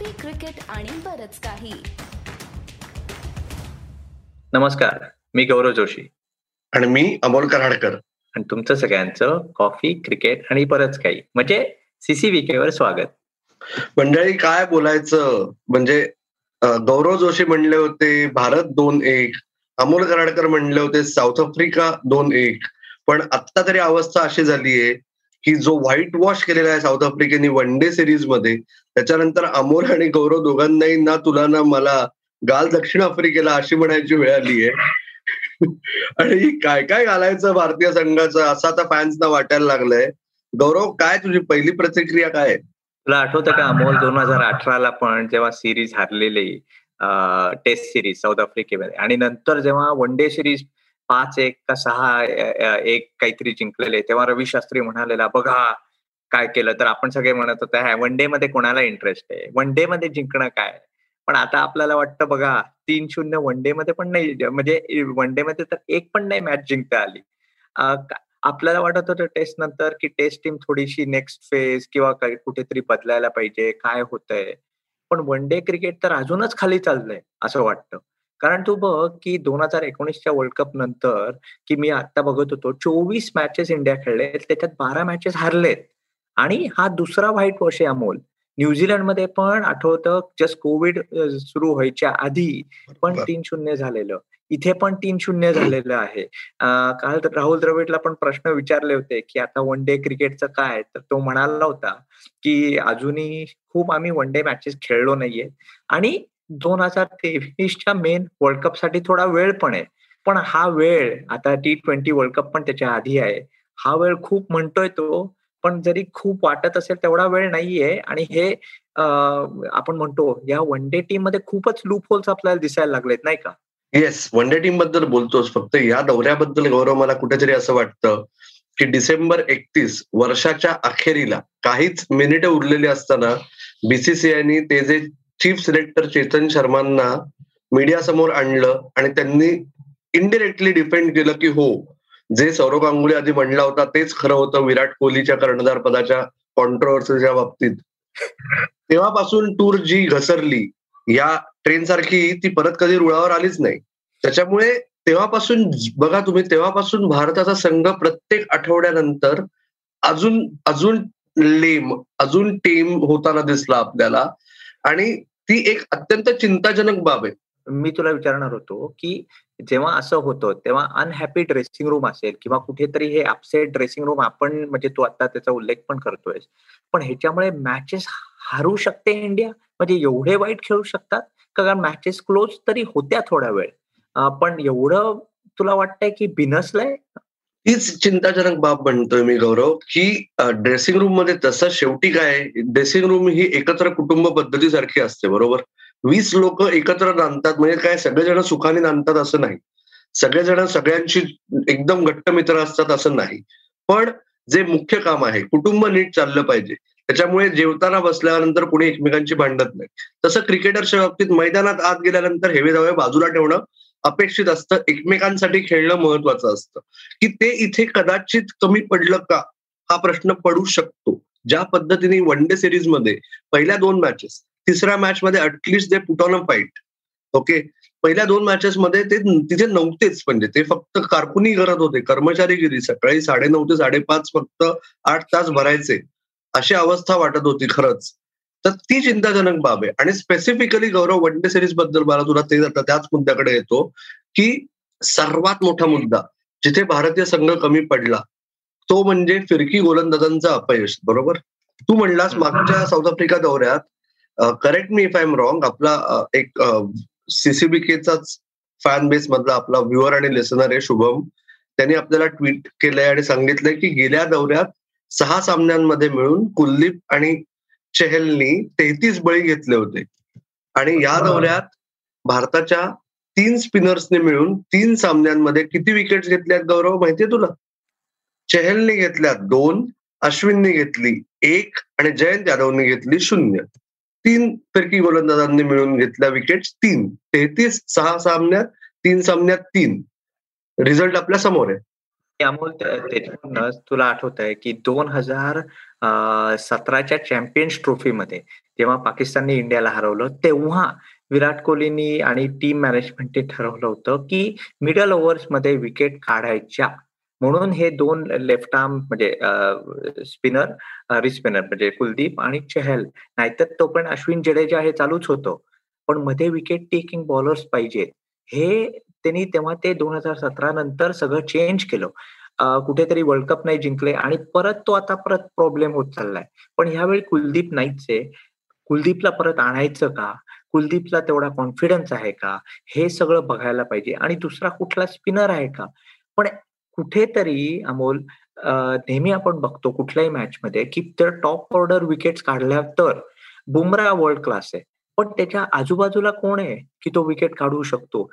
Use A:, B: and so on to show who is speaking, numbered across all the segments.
A: Coffee cricket आणि बरच काही.
B: नमस्कार मी गौरव जोशी.
C: आणि मी अमोल कराडकर.
B: आणि तुमचं सगळ्यांचं कॉफी क्रिकेट आणि बरंच काही. म्हणजे सीसीबीके वर स्वागत.
C: मंडळी काय बोलायचं? म्हणजे गौरव जोशी म्हणले होते भारत दोन एक. अमोल कराडकर म्हणले होते साऊथ आफ्रिका दोन एक. पण आत्ता तरी अवस्था अशी झालीये की जो व्हाईट वॉश केलेला आहे साऊथ आफ्रिकेने वन डे सिरीजमध्ये त्याच्यानंतर अमोल आणि गौरव दोघांनाही ना तुला ना मला गाल दक्षिण आफ्रिकेला अशी म्हणायची वेळ आली आहे. आणि काय काय घालायचं भारतीय संघाचं असं आता फॅन्सना वाटायला लागलंय. गौरव काय तुझी पहिली प्रतिक्रिया काय
B: तुला आठवतं का अमोल दोन हजार अठराला पण जेव्हा सिरीज हारलेली टेस्ट सिरीज साऊथ आफ्रिकेमध्ये आणि नंतर जेव्हा वन डे सिरीज पाच एक का सहा एक काहीतरी जिंकलेले. तेव्हा रवी शास्त्री म्हणालेला बघा काय केलं. तर आपण सगळे म्हणत होते ह्या वन डे मध्ये कोणाला इंटरेस्ट आहे? वन डे मध्ये जिंकणं काय? पण आता आपल्याला वाटतं बघा तीन शून्य वन डे मध्ये पण नाही म्हणजे वन डे मध्ये तर एक पण नाही मॅच जिंकता आली. आपल्याला वाटत होतं टेस्ट नंतर की टेस्ट टीम थोडीशी नेक्स्ट फेज किंवा कुठेतरी बदलायला पाहिजे काय होतंय. पण वन डे क्रिकेट तर अजूनच खाली चाललंय असं वाटतं. कारण तू बघ की दोन हजार एकोणीसच्या वर्ल्ड कप नंतर की मी आता बघत होतो चोवीस मॅचेस इंडिया खेळले त्याच्यात बारा मॅचेस हारलेत. आणि हा दुसरा व्हाईट वॉश आहे अमोल. न्यूझीलंडमध्ये पण आठवतं जस्ट कोविड सुरू व्हायच्या आधी पण. तीन शून्य झालेलं. इथे पण तीन शून्य झालेलं आहे. काल तर राहुल द्रविडला पण प्रश्न विचारले होते की आता वन डे क्रिकेटचं काय? तर तो म्हणाला होता की अजूनही खूप आम्ही वन डे मॅचेस खेळलो नाहीये. आणि दोन हजार तेवीसच्या मेन वर्ल्ड कपसाठी थोडा वेळ पण आहे. पण हा वेळ आता टी ट्वेंटी वर्ल्ड कप पण त्याच्या आधी आहे. हा वेळ खूप म्हणतोय तो पण जरी खूप वाटत असेल तेवढा वेळ नाहीये. आणि हे आपण म्हणतो या वन डे टीममध्ये खूपच लूप होल्स आपल्याला दिसायला लागलेत नाही का?
C: येस वन डे टीमबद्दल बोलतोस फक्त या दौऱ्याबद्दल गौरव मला कुठेतरी असं वाटतं की डिसेंबर एकतीस वर्षाच्या अखेरीला काहीच मिनिटं उरलेली असताना बीसीसीआयनी ते जे चीफ सिलेक्टर चेतन शर्मांना मीडिया समोर आणलं आणि त्यांनी इनडिरेक्टली डिफेंड केलं की हो जे सौरव गांगुली आधी म्हणला होता तेच खरं होतं विराट कोहलीच्या कर्णधार पदाच्या कॉन्ट्रोवर्सीच्या बाबतीत. तेव्हापासून टूर जी घसरली या ट्रेन सारखी ती परत कधी रुळावर आलीच नाही. त्याच्यामुळे तेव्हापासून बघा तुम्ही तेव्हापासून भारताचा संघ प्रत्येक आठवड्यानंतर अजून अजून लेम अजून टीम होताना दिसला आपल्याला. आणि ती एक अत्यंत चिंताजनक बाब आहे.
B: मी तुला विचारणार होतो की जेव्हा असं होतं तेव्हा अनहॅपी ड्रेसिंग रूम असेल किंवा कुठेतरी हे अपसेट ड्रेसिंग रूम आपण म्हणजे तू आता त्याचा उल्लेख पण करतोय पण ह्याच्यामुळे मॅचेस हारू शकते इंडिया म्हणजे एवढे वाईट खेळू शकतात? का कारण मॅचेस क्लोज तरी होत्या थोडा वेळ. पण एवढं तुला वाटतंय की बिनसलंय?
C: तीच चिंताजनक बाब म्हणतोय मी गौरव की ड्रेसिंग रूममध्ये तसं शेवटी काय ड्रेसिंग रूम ही एकत्र कुटुंब पद्धतीसारखी असते बरोबर? वीस लोक एकत्र नांदतात म्हणजे काय सगळेजण सुखाने नांदतात असं नाही. सगळेजण सगळ्यांशी एकदम घट्ट मित्र असतात असं नाही. पण जे मुख्य काम आहे कुटुंब नीट चाललं पाहिजे. त्याच्यामुळे जेवताना बसल्यानंतर कोणी एकमेकांची भांडत नाही. तसं क्रिकेटरच्या बाबतीत मैदानात आत गेल्यानंतर हेवे दावे बाजूला ठेवणं अपेक्षित असतं. एकमेकांसाठी खेळणं महत्वाचं असतं. की ते इथे कदाचित कमी पडलं का? हा प्रश्न पडू शकतो. ज्या पद्धतीने वन डे सिरीजमध्ये पहिल्या दोन मॅचेस तिसऱ्या मॅच मध्ये at least they put on a fight okay पहिल्या दोन मॅचेस मध्ये ते तिथे नव्हतेच. म्हणजे ते फक्त कारकुनी करत होते. कर्मचारीगिरी सकाळी साडेनऊ ते साडेपाच फक्त आठ तास भरायचे. अशी अवस्था वाटत होती खरंच. तर ती चिंताजनक बाब आहे. आणि स्पेसिफिकली गौरव वन डे सिरीजबद्दल मला तुला ते आता त्याच मुद्द्याकडे येतो की सर्वात मोठा मुद्दा जिथे भारतीय संघ कमी पडला तो म्हणजे फिरकी गोलंदाजांचं अपयश. बरोबर? तू म्हणलास मागच्या साऊथ आफ्रिका दौऱ्यात करेक्ट मी इफ आय एम रॉंग आपला एक सीसीबीकेचाच फॅन बेस मधला आपला व्ह्युअर आणि लिसनर आहे शुभम. त्यांनी आपल्याला ट्विट केलंय आणि सांगितलंय की गेल्या दौऱ्यात सहा सामन्यांमध्ये मिळून कुलदीप आणि चेहलनी तेहतीस बळी घेतले होते. आणि या दौऱ्यात भारताच्या तीन स्पिनर्सने मिळून तीन सामन्यांमध्ये किती विकेट्स घेतल्यात गौरव? माहितीये तुला? चेहलने घेतल्या दोन अश्विनने घेतली एक आणि जयंत यादवने घेतली शून्य. तीन फिरकी गोलंदाजांनी मिळून घेतल्या विकेट्स तीन. तेहतीस सहा सामन्यात तीन सामन्यात तीन. रिझल्ट आपल्यासमोर आहे.
B: अमोल त्या- तुला आठवत आहे की दोन हजार सतराच्या चॅम्पियन्स ट्रॉफीमध्ये जेव्हा पाकिस्तानने इंडियाला हरवलं तेव्हा विराट कोहलीनी आणि टीम मॅनेजमेंटने ठरवलं होतं की मिडल ओव्हर्समध्ये विकेट काढायच्या. म्हणून हे दोन लेफ्ट आर्म म्हणजे स्पिनर रिस्पिनर म्हणजे कुलदीप आणि चहल. नाहीतर तो पण अश्विन जडेजा हे चालूच होतो. पण मध्ये विकेट टेकिंग बॉलर्स पाहिजेत. हे त्यांनी तेव्हा ते दोन हजार सतरा नंतर सगळं चेंज केलं. कुठेतरी वर्ल्ड कप नाही जिंकले आणि परत तो आता परत प्रॉब्लेम होत चाललाय. पण ह्यावेळी कुलदीप नाहीच आहे कुलदीपला परत आणायचं का? कुलदीपला तेवढा कॉन्फिडन्स आहे का? हे सगळं बघायला पाहिजे. आणि दुसरा कुठला स्पिनर आहे का? पण कुठेतरी अमोल नेहमी आपण बघतो कुठल्याही मॅच मध्ये की तर टॉप ऑर्डर विकेट्स काढल्या तर बुमरा वर्ल्ड क्लास आहे. पण त्याच्या आजूबाजूला कोण आहे की तो विकेट काढू शकतो?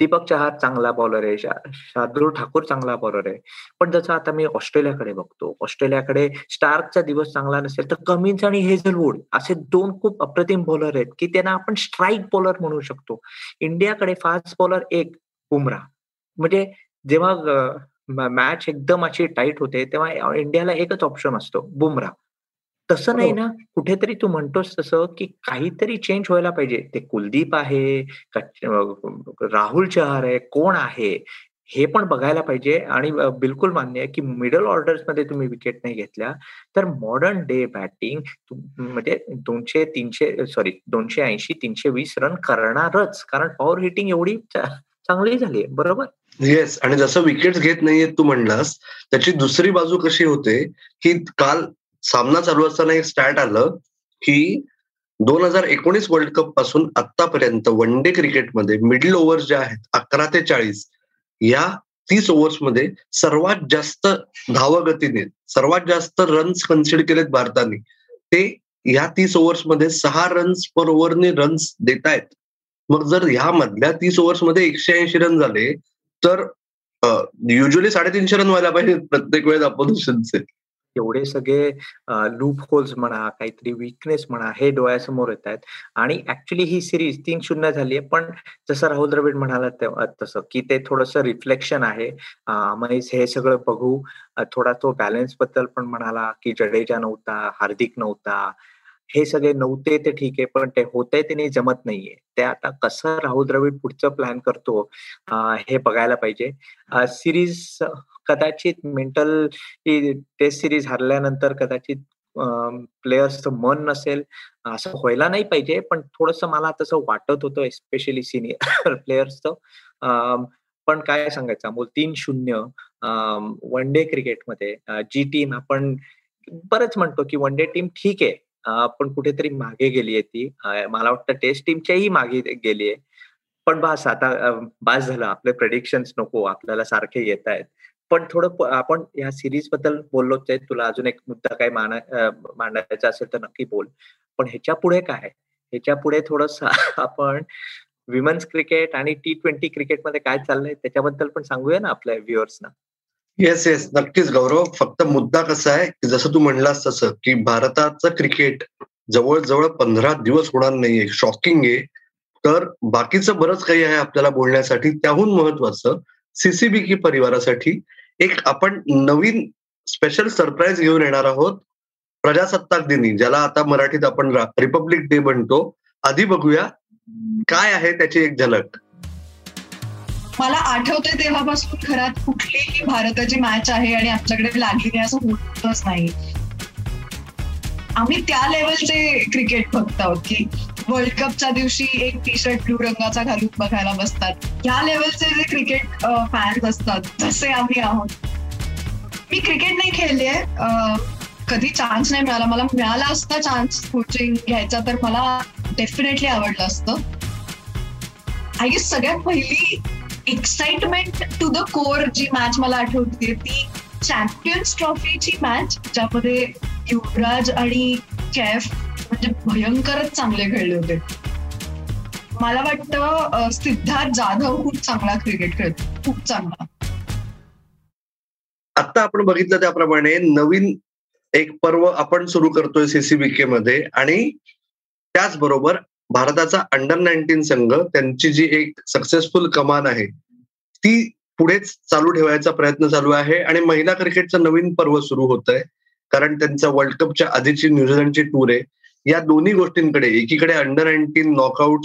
B: दीपक चहार चांगला बॉलर आहे. शार्दूल ठाकूर चांगला बॉलर आहे. पण जसं आता मी ऑस्ट्रेलियाकडे बघतो ऑस्ट्रेलियाकडे स्टार्कचा दिवस चांगला नसेल तर कमिन्स आणि हेझलवूड असे दोन खूप अप्रतिम बॉलर आहेत की त्यांना आपण स्ट्राईक बॉलर म्हणू शकतो. इंडियाकडे फास्ट बॉलर एक बुमरा म्हणजे जेव्हा मॅच एकदम अशी टाईट होते तेव्हा इंडियाला एकच ऑप्शन असतो बुमरा तसं नाही. ना कुठेतरी तू म्हणतोस तसं की काहीतरी चेंज व्हायला पाहिजे. ते कुलदीप आहे राहुल चहार आहे कोण आहे हे पण बघायला पाहिजे. आणि बिलकुल मान्य आहे की मिडल ऑर्डर्समध्ये तुम्ही विकेट नाही घेतल्या. तर मॉडर्न डे बॅटिंग म्हणजे दोनशे तीनशे सॉरी दोनशे ऐंशी तीनशे वीस रन करणारच. कारण पॉवर हिटिंग एवढी चांगली झाली बरोबर?
C: येस आणि जसं विकेट घेत नाहीये तू म्हणलास त्याची दुसरी बाजू कशी होते की काल सामना चालू असताना एक स्टार्ट आलं की दोन हजार एकोणीस वर्ल्ड कपपासून आतापर्यंत वन डे क्रिकेटमध्ये मिडल ओव्हर ज्या आहेत अकरा ते चाळीस या तीस ओव्हर्समध्ये सर्वात जास्त धावगतीने सर्वात जास्त रन्स कन्सिड केलेत भारताने. ते या तीस ओव्हर्समध्ये सहा रन्स पर ओव्हरने रन्स देत आहेत मग जर ह्या मधल्या तीस ओव्हर्समध्ये एकशे ऐंशी रन झाले तर युजली साडेतीनशे रन व्हायला पाहिजे प्रत्येक वेळेस अपोजिशनचे
B: एवढे सगळे लूप होल्स म्हणा काहीतरी विकनेस म्हणा हे डोळ्यासमोर येत आहेत. आणि ऍक्च्युली ही सिरीज तीन शून्य झाली आहे पण जसं राहुल द्रविड म्हणाला तसं की ते थोडस रिफ्लेक्शन आहे. हे सगळं बघू. थोडा तो बॅलन्सबद्दल पण म्हणाला की जडेजा नव्हता हार्दिक नव्हता. हे सगळे नव्हते ते ठीक आहे पण ते होते ते नाही जमत नाहीये. ते आता कसं राहुल द्रविड पुढचं प्लॅन करतो हे बघायला पाहिजे. सिरीज कदाचित मेंटल टेस्ट सिरीज हरल्यानंतर कदाचित प्लेयर्सचं मन नसेल असं व्हायला नाही पाहिजे. पण थोडस मला तसं वाटत होतं एस्पेशली सिनियर प्लेयर्सचं पण काय सांगायचं अमोल? तीन शून्य वन डे क्रिकेटमध्ये जी टीम आपण बरंच म्हणतो की वन डे टीम ठीक आहे. पण कुठेतरी मागे गेली आहे ती मला वाटतं टेस्ट टीमच्याही मागे गेली आहे पण बास आता बास झालं. आपले प्रेडिक्शन्स नको. आपल्याला सारखे येत आहेत पण थोडं आपण या सिरीजबद्दल बोललो ते तुला अजून एक मुद्दा काय मांडायचा असेल तर नक्की बोल. पण ह्याच्या पुढे काय? ह्याच्या पुढे थोडस आपण विमन्स क्रिकेट आणि टी ट्वेंटी क्रिकेटमध्ये काय चाललंय त्याच्याबद्दल पण सांगूया ना आपल्या व्ह्युअर्सना
C: येस येस नक्कीच गौरव. फक्त मुद्दा कसा आहे की जसं तू म्हणलास तसं की भारताचं क्रिकेट जवळजवळ पंधरा दिवस होणार नाहीये. शॉकिंग आहे. तर बाकीचं बरंच काही आहे आपल्याला बोलण्यासाठी. त्याहून महत्वाचं सीसीबी की परिवारासाठी एक आपण नवीन स्पेशल सरप्राईज घेऊन येणार आहोत प्रजासत्ताक दिनी ज्याला आता मराठीत आपण रिपब्लिक डे म्हणतो. आधी बघूया काय आहे त्याची एक झलक.
D: मला आठवतंय तेव्हापासून घरात कुठलीही भारताची मॅच आहे आणि आमच्याकडे लागली असं होतच नाही. आम्ही त्या लेवलचे क्रिकेट बघत आहोत की वर्ल्ड कपच्या दिवशी एक टी शर्ट ब्लू रंगाचा घालून बघायला बसतात. ह्या लेवलचे जे क्रिकेट फॅन्स असतात तसे आम्ही आहोत. मी क्रिकेट नाही खेळले कधी चान्स नाही मिळाला. मला मिळाला असता चान्स कोचिंग घ्यायचा तर मला डेफिनेटली आवडलं असतं. आय गेस सगळ्यात पहिली एक्साइटमेंट टू द कोर जी मॅच मला आठवते ती चॅम्पियन्स ट्रॉफीची मॅच ज्यामध्ये युवराज आणि कॅफ म्हणजे भयंकरच चांगले खेळले होते. मला वाटतं सिद्धार्थ जाधव खूप चांगला क्रिकेट खेळतो. खूप चांगला.
C: आता आपण बघितलं त्याप्रमाणे नवीन एक पर्व आपण सुरू करतोय सीसीबीके मध्ये आणि त्याचबरोबर भारताचा अंडर नाईन्टीन संघ त्यांची जी एक सक्सेसफुल कमान आहे ती पुढेच चालू ठेवायचा प्रयत्न चालू आहे आणि महिला क्रिकेटचं नवीन पर्व सुरू होत आहे कारण त्यांचा वर्ल्ड कपच्या आधीची न्यूझीलंडची टूर आहे. या दोन्ही गोष्टींकडे एकीकडे अंडर नाईन्टीन नॉकआउट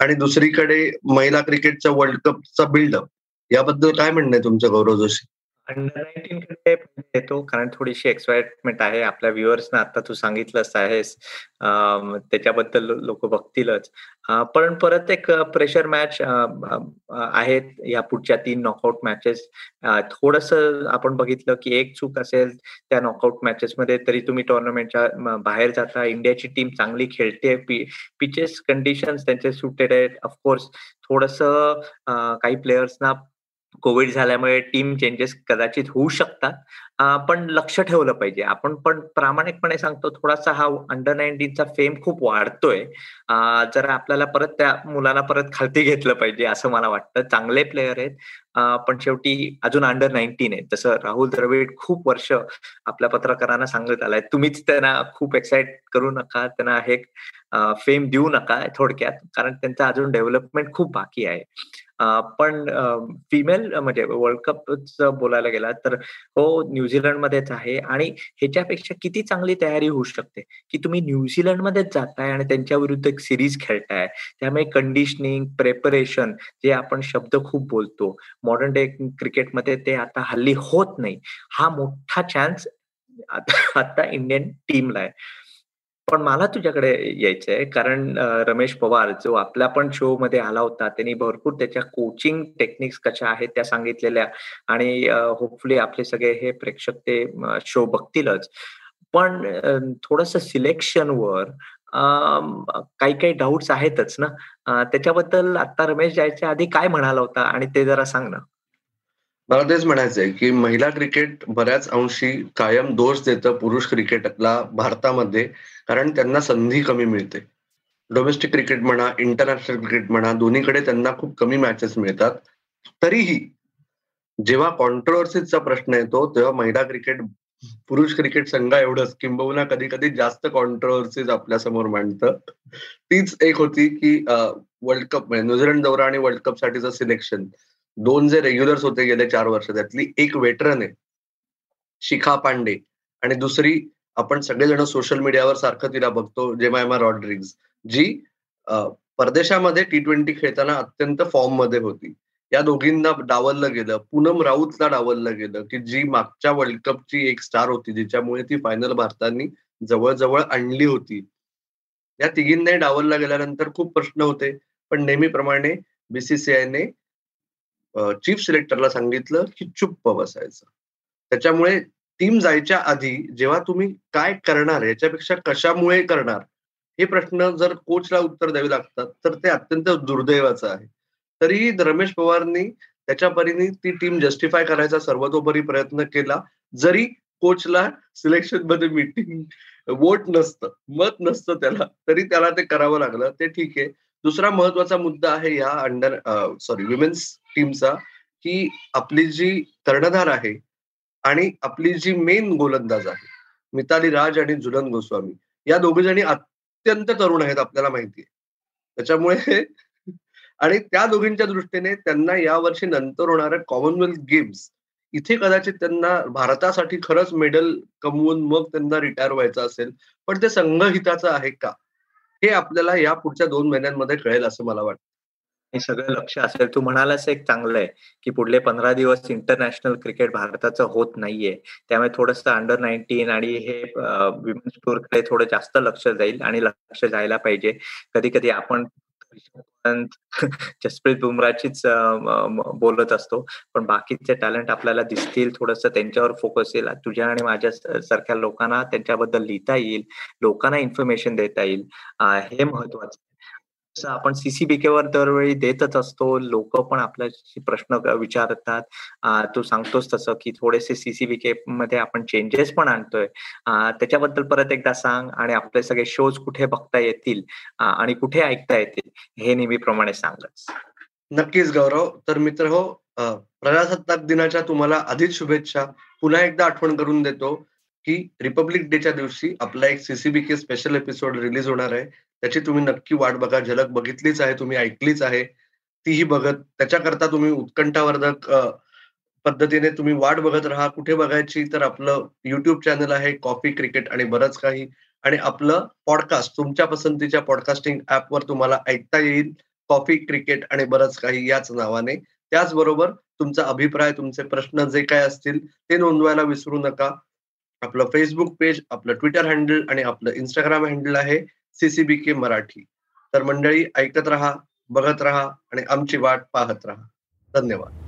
C: आणि दुसरीकडे महिला क्रिकेटचा वर्ल्ड कपचा बिल्डअप याबद्दल काय म्हणणं आहे तुमचं गौरव जोशी?
B: अंडर नाईन्टीन कडे येतो कारण थोडीशी एक्साइटमेंट आहे. आपल्या व्ह्युअर्सना आता तू सांगितलंच आहेस. त्याच्याबद्दल लोक बघतीलच. पण परत एक प्रेशर मॅच आहेत या पुढच्या तीन नॉकआउट मॅचेस थोडस आपण बघितलं की एक चूक असेल त्या नॉकआउट मॅचेस मध्ये तरी तुम्ही टुर्नामेंटच्या बाहेर जाता. इंडियाची टीम चांगली खेळते. पिचेस कंडिशन त्यांचे सुटेड आहेत. ऑफकोर्स थोडस काही प्लेयर्सना कोविड झाल्यामुळे टीम चेंजेस कदाचित होऊ शकतात. पण लक्ष ठेवलं पाहिजे. आपण पण प्रामाणिकपणे सांगतो थोडासा हा अंडर नाईन्टीनचा फेम खूप वाढतोय. जर आपल्याला परत त्या मुलाला परत खालती घेतलं पाहिजे असं मला वाटतं. चांगले प्लेयर आहेत. पण शेवटी अजून अंडर नाईन्टीन आहे जसं राहुल द्रविड खूप वर्ष आपल्या पत्रकारांना सांगत आलाय तुम्हीच त्यांना खूप एक्साइट करू नका. त्यांना हे फेम देऊ नका थोडक्यात. कारण त्यांचं अजून डेव्हलपमेंट खूप बाकी आहे. पण फिमेल म्हणजे वर्ल्ड कप बोलायला गेला तर हो न्यूझीलंडमध्येच आहे आणि ह्याच्यापेक्षा किती चांगली तयारी होऊ शकते? की तुम्ही न्यूझीलंडमध्येच जाताय आणि त्यांच्या विरुद्ध एक सिरीज खेळताय. त्यामुळे कंडिशनिंग प्रेपरेशन जे आपण शब्द खूप बोलतो मॉडर्न डे क्रिकेटमध्ये ते आता हल्ली होत नाही. हा मोठा चान्स आता इंडियन टीमला आहे. पण मला तुझ्याकडे यायचंय कारण रमेश पवार जो आपल्या पण शो मध्ये आला होता त्यांनी भरपूर त्याच्या कोचिंग टेक्निक्स कशा आहेत त्या सांगितलेल्या आणि होपफुली आपले सगळे हे प्रेक्षक ते शो बघतीलच. पण थोडस सिलेक्शनवर काही काही डाऊट्स आहेतच ना? त्याच्याबद्दल आता रमेश जायच्या आधी काय म्हणाला होता? आणि ते जरा सांग ना.
C: मला तेच म्हणायचंय की महिला क्रिकेट बऱ्याच अंशी कायम दोष देतं पुरुष क्रिकेटला भारतामध्ये कारण त्यांना संधी कमी मिळते. डोमेस्टिक क्रिकेट म्हणा इंटरनॅशनल क्रिकेट म्हणा दोन्हीकडे त्यांना खूप कमी मॅचेस मिळतात. तरीही जेव्हा कॉन्ट्रोवर्सीचा प्रश्न येतो तेव्हा महिला क्रिकेट पुरुष क्रिकेट संघ एवढंच किंबहुना कधी कधी जास्त कॉन्ट्रोवर्सीज आपल्यासमोर मांडतं. तीच एक होती की वर्ल्ड कप म्हणजे न्यूझीलंड दौरा आणि वर्ल्ड कप साठीचं सिलेक्शन दोन जे रेग्युलर्स होते गेले चार वर्ष त्यातली एक वेटरन आहे शिखा पांडे. आणि दुसरी आपण सगळेजण सोशल मीडियावर सारखं तिला बघतो जेमायमा रॉड्रिग्ज जी परदेशामध्ये टी ट्वेंटी खेळताना अत्यंत फॉर्ममध्ये होती. या दोघींना डावललं गेलं. पूनम राऊतला डावललं गेलं की जी मागच्या वर्ल्ड कपची एक स्टार होती जिच्यामुळे ती फायनल भारतानी जवळजवळ आणली होती. या तिघींनाही डावलला गेल्यानंतर खूप प्रश्न होते. पण नेहमीप्रमाणे बीसीसीआयने चीफ सिलेक्टरला सांगितलं की चुप्प बसायचं. त्याच्यामुळे टीम जायच्या आधी जेव्हा तुम्ही काय करणार याच्यापेक्षा कशामुळे करणार हे प्रश्न जर कोचला उत्तर द्यावे लागतात तर ते अत्यंत दुर्दैवाचं आहे. तरीही रमेश पवारनी त्याच्या परीने ती टीम जस्टिफाय करायचा सर्वतोपरी प्रयत्न केला जरी कोचला सिलेक्शनमध्ये मीटिंग वोट नसतं मत नसतं त्याला तरी त्याला ते करावं लागलं. ते ठीक आहे. दुसरा महत्त्वाचा मुद्दा आहे या अंडर सॉरी विमेन्स टीमचा की आपली जी कर्णधार आहे आणि आपली जी मेन गोलंदाज आहे मिताली राज आणि जुलन गोस्वामी या दोघे जणी अत्यंत तरुण आहेत आपल्याला माहिती आहे. त्याच्यामुळे आणि त्या दोघींच्या दृष्टीने त्यांना या वर्षी नंतर होणाऱ्या कॉमनवेल्थ गेम्स इथे कदाचित त्यांना भारतासाठी खरंच मेडल कमवून मग त्यांना रिटायर व्हायचं असेल पण ते संघहिताचं आहे का? हे आपल्याला या पुढच्या दोन महिन्यांमध्ये कळेल असं मला वाटतं.
B: सगळं लक्ष असेल. तू म्हणालास एक चांगलं आहे की पुढले पंधरा दिवस इंटरनॅशनल क्रिकेट भारताचं होत नाहीये. त्यामुळे थोडस अंडर नाईन्टीन आणि हे विमेन्स टूरकडे थोडं जास्त लक्ष जाईल आणि लक्ष जायला पाहिजे. कधी कधी आपण जसप्रीत बुमराचीच बोलत असतो. पण बाकीचे टॅलेंट आपल्याला दिसतील थोडस त्यांच्यावर फोकस येईल. तुझ्या आणि माझ्या सारख्या लोकांना त्यांच्याबद्दल लिहिता येईल. लोकांना इन्फॉर्मेशन देता येईल. हे महत्वाचं. आपण सीसीबीकेवर दरवेळी देतच असतो. लोक पण आपल्याशी प्रश्न विचारतात. तू सांगतोस तसं की थोडेसे सीसीबीके मध्ये आपण चेंजेस पण आणतोय. त्याच्याबद्दल परत एकदा सांग आणि आपले सगळे शोज कुठे बघता येतील? आणि कुठे ऐकता येतील? हे नेहमीप्रमाणे सांगच.
C: नक्कीच गौरव. तर मित्र हो प्रजासत्ताक दिनाच्या तुम्हाला आधीच शुभेच्छा. पुन्हा एकदा आठवण करून देतो. की रिपब्लिक डेच्या दिवशी आपला एक CCB K special episode release होणार आहे. त्याची तुम्ही नक्की वाट बघा. झलक बघितलीच आहे तुम्ही ऐकलीच आहे. तीही बघत त्याच्याकरता तुम्ही उत्कंठावर्धक पद्धतीने तुम्ही वाट बघत राहा. कुठे बघायची तर आपलं युट्यूब चॅनल आहे कॉफी क्रिकेट आणि बरंच काही. आणि आपलं पॉडकास्ट तुमच्या पसंतीच्या पॉडकास्टिंग ऍपवर तुम्हाला ऐकता येईल. कॉफी क्रिकेट आणि बरंच काही याच नावाने. त्याचबरोबर तुमचा अभिप्राय तुमचे प्रश्न जे काय असतील ते नोंदवायला विसरू नका. आपलं फेसबुक पेज आपलं ट्विटर हँडल आणि आपलं इंस्टाग्राम हँडल आहे सीसीबी के मराठी. तर मंडळी ऐकत रहा बघत रहा आणि आमची वाट पाहत रहा. धन्यवाद.